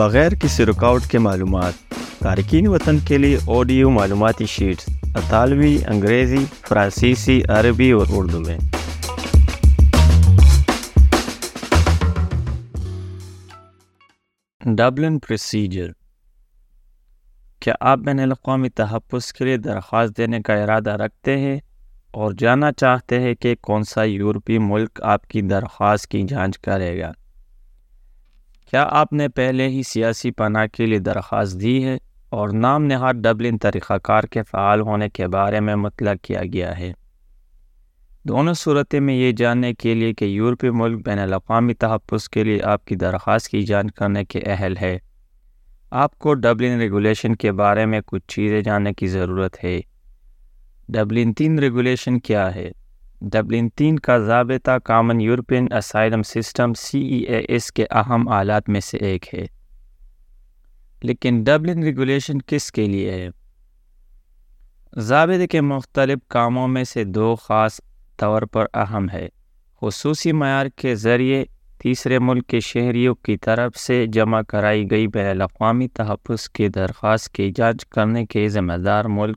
بغیر کسی رکاوٹ کے معلومات، تارکین وطن کے لیے آڈیو معلوماتی شیٹس اطالوی، انگریزی، فرانسیسی، عربی اور اردو میں۔ ڈبلن پروسیجر کیا آپ بین الاقوامی تحفظ کے لیے درخواست دینے کا ارادہ رکھتے ہیں اور جاننا چاہتے ہیں کہ کون سا یورپی ملک آپ کی درخواست کی جانچ کرے گا؟ کیا آپ نے پہلے ہی سیاسی پناہ کے لیے درخواست دی ہے اور نام نہاد ڈبلن طریقہ کار کے فعال ہونے کے بارے میں مطلع کیا گیا ہے؟ دونوں صورتیں میں یہ جاننے کے لیے کہ یورپی ملک بین الاقوامی تحفظ کے لیے آپ کی درخواست کی جانچ کرنے کے اہل ہے۔ آپ کو ڈبلن ریگولیشن کے بارے میں کچھ چیزیں جاننے کی ضرورت ہے۔ ڈبلن تین ریگولیشن کیا ہے؟ ڈبلن تین کا ضابطہ common European asylum system C E A S کے اہم آلات میں سے ایک ہے۔ لیکن ڈبلن ریگولیشن کس کے لیے ہے؟ ضابطے کے مختلف کاموں میں سے دو خاص طور پر اہم ہے۔ خصوصی معیار کے ذریعے تیسرے ملک کے شہریوں کی طرف سے جمع کرائی گئی بین الاقوامی تحفظ کی درخواست کی جانچ کرنے کے ذمہ دار ملک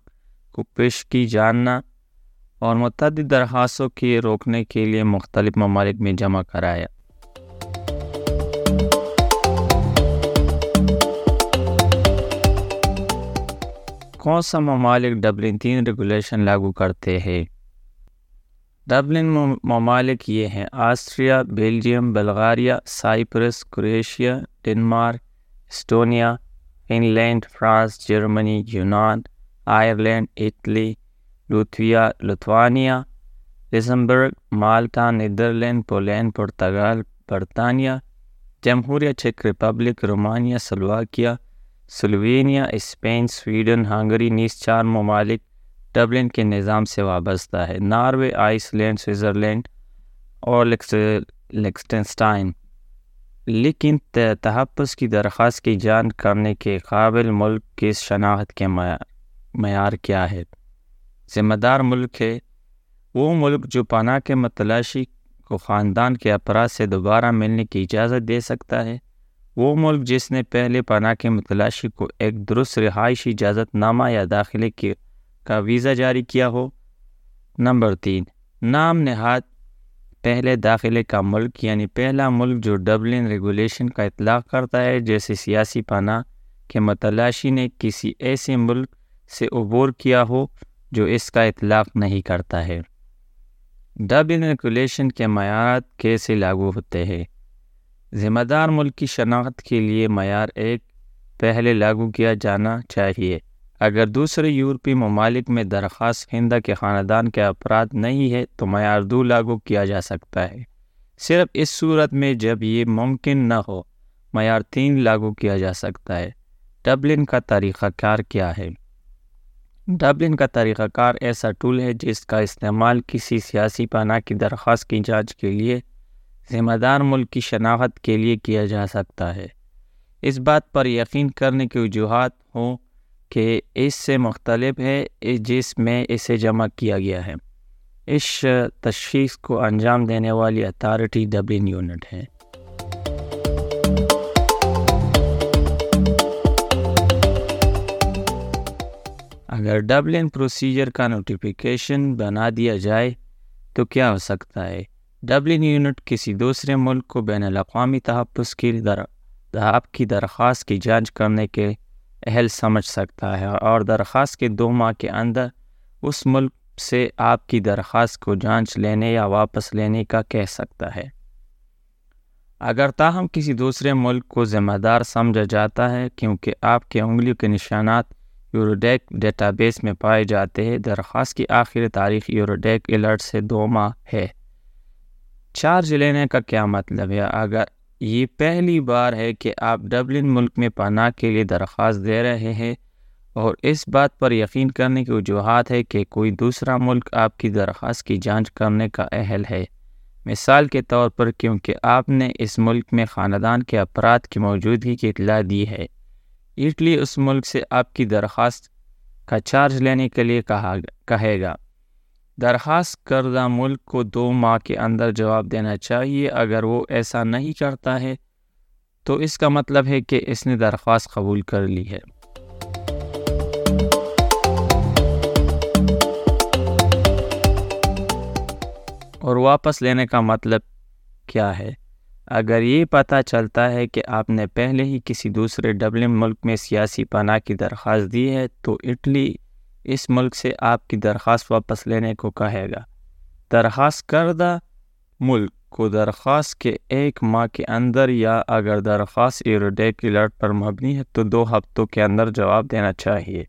کو پیش کی جاننا اور متعدد درخواستوں کی روکنے کے لیے مختلف ممالک میں جمع کرایا۔ کون سا ممالک ڈبلن تین ریگولیشن لاگو کرتے ہیں؟ ڈبلن ممالک یہ ہیں Austria, Belgium, Bulgaria, Cyprus, Croatia, Denmark, Estonia Finland France, Germany, یونان، Ireland, Italy Latvia Lithuania Luxembourg Malta Netherlands Poland Portugal برطانیہ جمہوریہ check Republic Romania Slovakia Slovenia Spain Sweden Hungary نیز چار ممالک ڈبلن کے نظام سے وابستہ ہے ناروے آئس لینڈ سوئٹزرلینڈ اور لیکسٹنسٹائن لیکن تحفظ کی درخواست کی جان کرنے کے قابل ملک کی شناخت کے معیار کیا ہے ذمہ دار ملک ہے۔ وہ ملک جو پناہ کے متلاشی کو خاندان کے افراد سے دوبارہ ملنے کی اجازت دے سکتا ہے۔ وہ ملک جس نے پہلے پناہ کے متلاشی کو ایک درست رہائشی اجازت نامہ یا داخلے کی کا ویزا جاری کیا ہو۔ نمبر تین، نام نہاد، پہلے داخلے کا ملک یعنی پہلا ملک جو ڈبلن ریگولیشن کا اطلاق کرتا ہے۔ جیسے سیاسی پناہ کے متلاشی نے کسی ایسے ملک سے عبور کیا ہو جو اس کا اطلاق نہیں کرتا ہے۔ ڈبلن ریگولیشن کے معیارات کیسے لاگو ہوتے ہیں؟ ذمہ دار ملک کی شناخت کے لیے معیار ایک، پہلے لاگو کیا جانا چاہیے۔ اگر دوسرے یورپی ممالک میں درخواست ہندہ کے خاندان کے افراد نہیں ہے، تو معیار دو لاگو کیا جا سکتا ہے۔ صرف اس صورت میں جب یہ ممکن نہ ہو، معیار تین لاگو کیا جا سکتا ہے۔ ڈبلن کا طریقہ کار کیا ہے؟ ڈبلن کا طریقہ کار ایسا ٹول ہے جس کا استعمال کسی سیاسی پناہ کی درخواست کی جانچ کے لیے ذمہ دار ملک کی شناخت کے لیے کیا جا سکتا ہے۔ اس بات پر یقین کرنے کی وجوہات ہوں کہ اس سے مختلف ہے جس میں اسے جمع کیا گیا ہے۔ اس تشخیص کو انجام دینے والی اتھارٹی ڈبلن یونٹ ہے۔ اگر ڈبلن پروسیجر کا نوٹیفیکیشن بنا دیا جائے، تو کیا ہو سکتا ہے؟ ڈبلن یونٹ کسی دوسرے ملک کو بین الاقوامی تحفظ کی در آپ کی درخواست کی جانچ کرنے کے اہل سمجھ سکتا ہے اور درخواست کے دو ماہ کے اندر اس ملک سے آپ کی درخواست کو جانچ لینے یا واپس لینے کا کہہ سکتا ہے۔ اگر تاہم کسی دوسرے ملک کو ذمہ دار سمجھا جاتا ہے، کیونکہ آپ کے انگلیوں کے نشانات یوروڈیک ڈیٹا بیس میں پائے جاتے ہیں۔ درخواست کی آخری تاریخ یوروڈیک الرٹ سے دو ماہ ہے۔ چارج لینے کا کیا مطلب ہے؟ اگر یہ پہلی بار ہے کہ آپ ڈبلن ملک میں پناہ کے لیے درخواست دے رہے ہیں، اور اس بات پر یقین کرنے کی وجوہات ہے کہ کوئی دوسرا ملک آپ کی درخواست کی جانچ کرنے کا اہل ہے۔ مثال کے طور پر، کیونکہ آپ نے اس ملک میں خاندان کے افراد کی موجودگی کی اطلاع دی ہے۔ اٹلی اس ملک سے آپ کی درخواست کا چارج لینے کے لیے کہا کہے گا۔ درخواست کردہ ملک کو دو ماہ کے اندر جواب دینا چاہیے۔ اگر وہ ایسا نہیں کرتا ہے، تو اس کا مطلب ہے کہ اس نے درخواست قبول کر لی ہے۔ اور واپس لینے کا مطلب کیا ہے؟ اگر یہ پتہ چلتا ہے کہ آپ نے پہلے ہی کسی دوسرے ڈبلن ملک میں سیاسی پناہ کی درخواست دی ہے، تو اٹلی اس ملک سے آپ کی درخواست واپس لینے کو کہے گا۔ درخواست کردہ ملک کو درخواست کے ایک ماہ کے اندر یا اگر درخواست ایروڈیکولر پر مبنی ہے، تو دو ہفتوں کے اندر جواب دینا چاہیے۔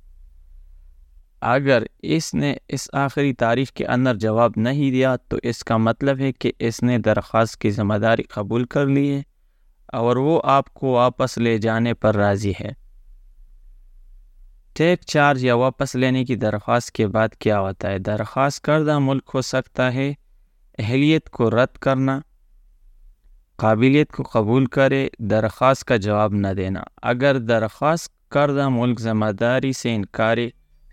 اگر اس نے اس آخری تاریخ کے اندر جواب نہیں دیا، تو اس کا مطلب ہے کہ اس نے درخواست کی ذمہ داری قبول کر لی ہے اور وہ آپ کو واپس لے جانے پر راضی ہے۔ ٹیک چارج یا واپس لینے کی درخواست کے بعد کیا ہوتا ہے؟ درخواست کردہ ملک ہو سکتا ہے، اہلیت کو رد کرنا، قابلیت کو قبول کرے، درخواست کا جواب نہ دینا۔ اگر درخواست کردہ ملک ذمہ داری سے انکار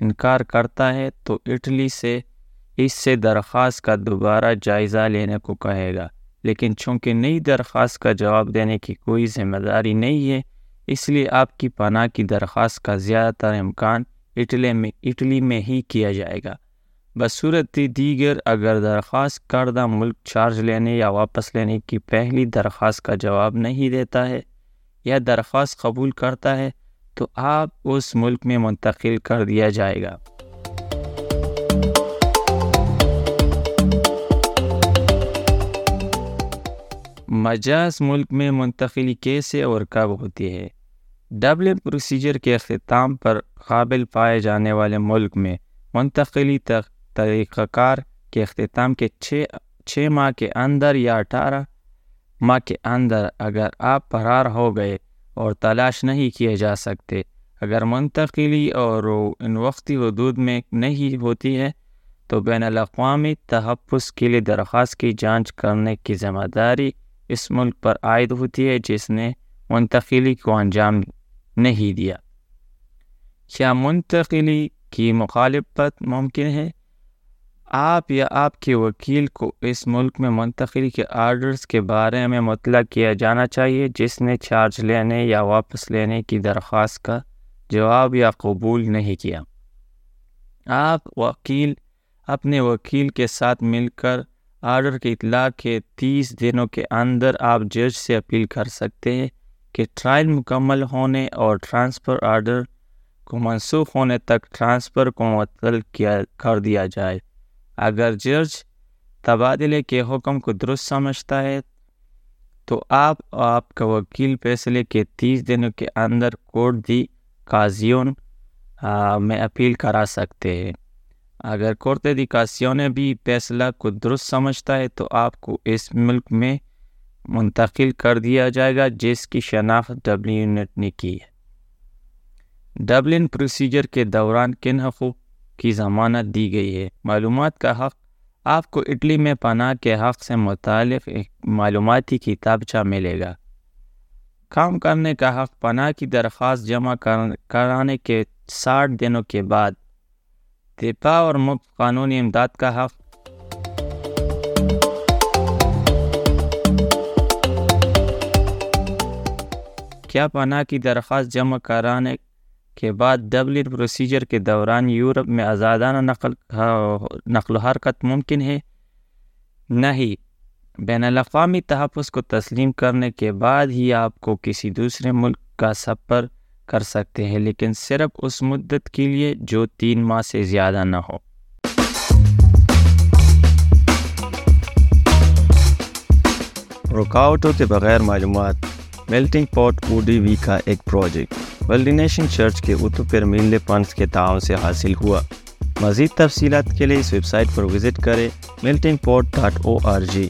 انکار کرتا ہے تو اٹلی سے اس سے درخواست کا دوبارہ جائزہ لینے کو کہے گا۔ لیکن چونکہ نئی درخواست کا جواب دینے کی کوئی ذمہ داری نہیں ہے، اس لیے آپ کی پناہ کی درخواست کا زیادہ تر امکان اٹلی میں اٹلی میں ہی کیا جائے گا۔ بصورت دیگر اگر درخواست کردہ ملک چارج لینے یا واپس لینے کی پہلی درخواست کا جواب نہیں دیتا ہے یا درخواست قبول کرتا ہے تو آپ اس ملک میں منتقل کر دیا جائے گا۔ مجاز ملک میں منتقلی کیسے اور کب ہوتی ہے؟ ڈبل پروسیجر کے اختتام پر قابل پائے جانے والے ملک میں منتقلی طریقہ کار کے اختتام کے چھ چھ ماہ کے اندر یا اٹھارہ ماہ کے اندر اگر آپ فرار ہو گئے اور تلاش نہیں کیے جا سکتے۔ اگر منتقلی اور ان وقتی حدود میں نہیں ہوتی ہے، تو بین الاقوامی تحفظ کے لیے درخواست کی جانچ کرنے کی ذمہ داری اس ملک پر عائد ہوتی ہے جس نے منتقلی کو انجام نہیں دیا۔ کیا منتقلی کی مخالفت ممکن ہے؟ آپ یا آپ کے وکیل کو اس ملک میں منتقلی کے آرڈرز کے بارے میں مطلع کیا جانا چاہیے، جس نے چارج لینے یا واپس لینے کی درخواست کا جواب یا قبول نہیں کیا۔ آپ وکیل، اپنے وکیل کے ساتھ مل کر آرڈر کی اطلاع کے تیس دنوں کے اندر آپ جج سے اپیل کر سکتے ہیں کہ ٹرائل مکمل ہونے اور ٹرانسفر آرڈر کو منسوخ ہونے تک ٹرانسفر کو معطل کیا کر دیا جائے۔ اگر جج تبادلے کے حکم کو درست سمجھتا ہے، تو آپ آپ کا وکیل فیصلے کے تیس دنوں کے اندر کورٹ دی کازیون میں اپیل کرا سکتے ہیں۔ اگر کورٹ دی کاسیون بھی فیصلہ کو درست سمجھتا ہے، تو آپ کو اس ملک میں منتقل کر دیا جائے گا، جس کی شناخت ڈبلن یونٹ نے کی ہے۔ ڈبلن پروسیجر کے دوران کن حقوق کی ضمانت دی گئی ہے۔ معلومات کا حق، آپ کو اٹلی میں پناہ کے حق سے متعلق ایک معلوماتی کتابچہ ملے گا۔ کام کرنے کا حق، پناہ کی درخواست جمع کرانے کے ساٹھ دنوں کے بعد۔ دفاع اور مفت قانونی امداد کا حق۔ کیا پناہ کی درخواست جمع کرانے کے بعد ڈبل پروسیجر کے دوران یورپ میں آزادانہ نقل نقل و حرکت ممکن ہے۔ نہیں، بین الاقوامی تحفظ کو تسلیم کرنے کے بعد ہی آپ کو کسی دوسرے ملک کا سفر کر سکتے ہیں، لیکن صرف اس مدت کے لیے جو تین ماہ سے زیادہ نہ ہو۔ رکاوٹوں کے بغیر معلومات میلٹنگ پاٹ او ڈی وی کا ایک پروجیکٹ۔ ولڈینیشن چرچ کے اتو پرمیلے پنس کے تعاون سے حاصل ہوا۔ مزید تفصیلات کے لیے اس ویب سائٹ پر وزٹ کریں ملٹنگ پورٹ ڈاٹ او آر جی۔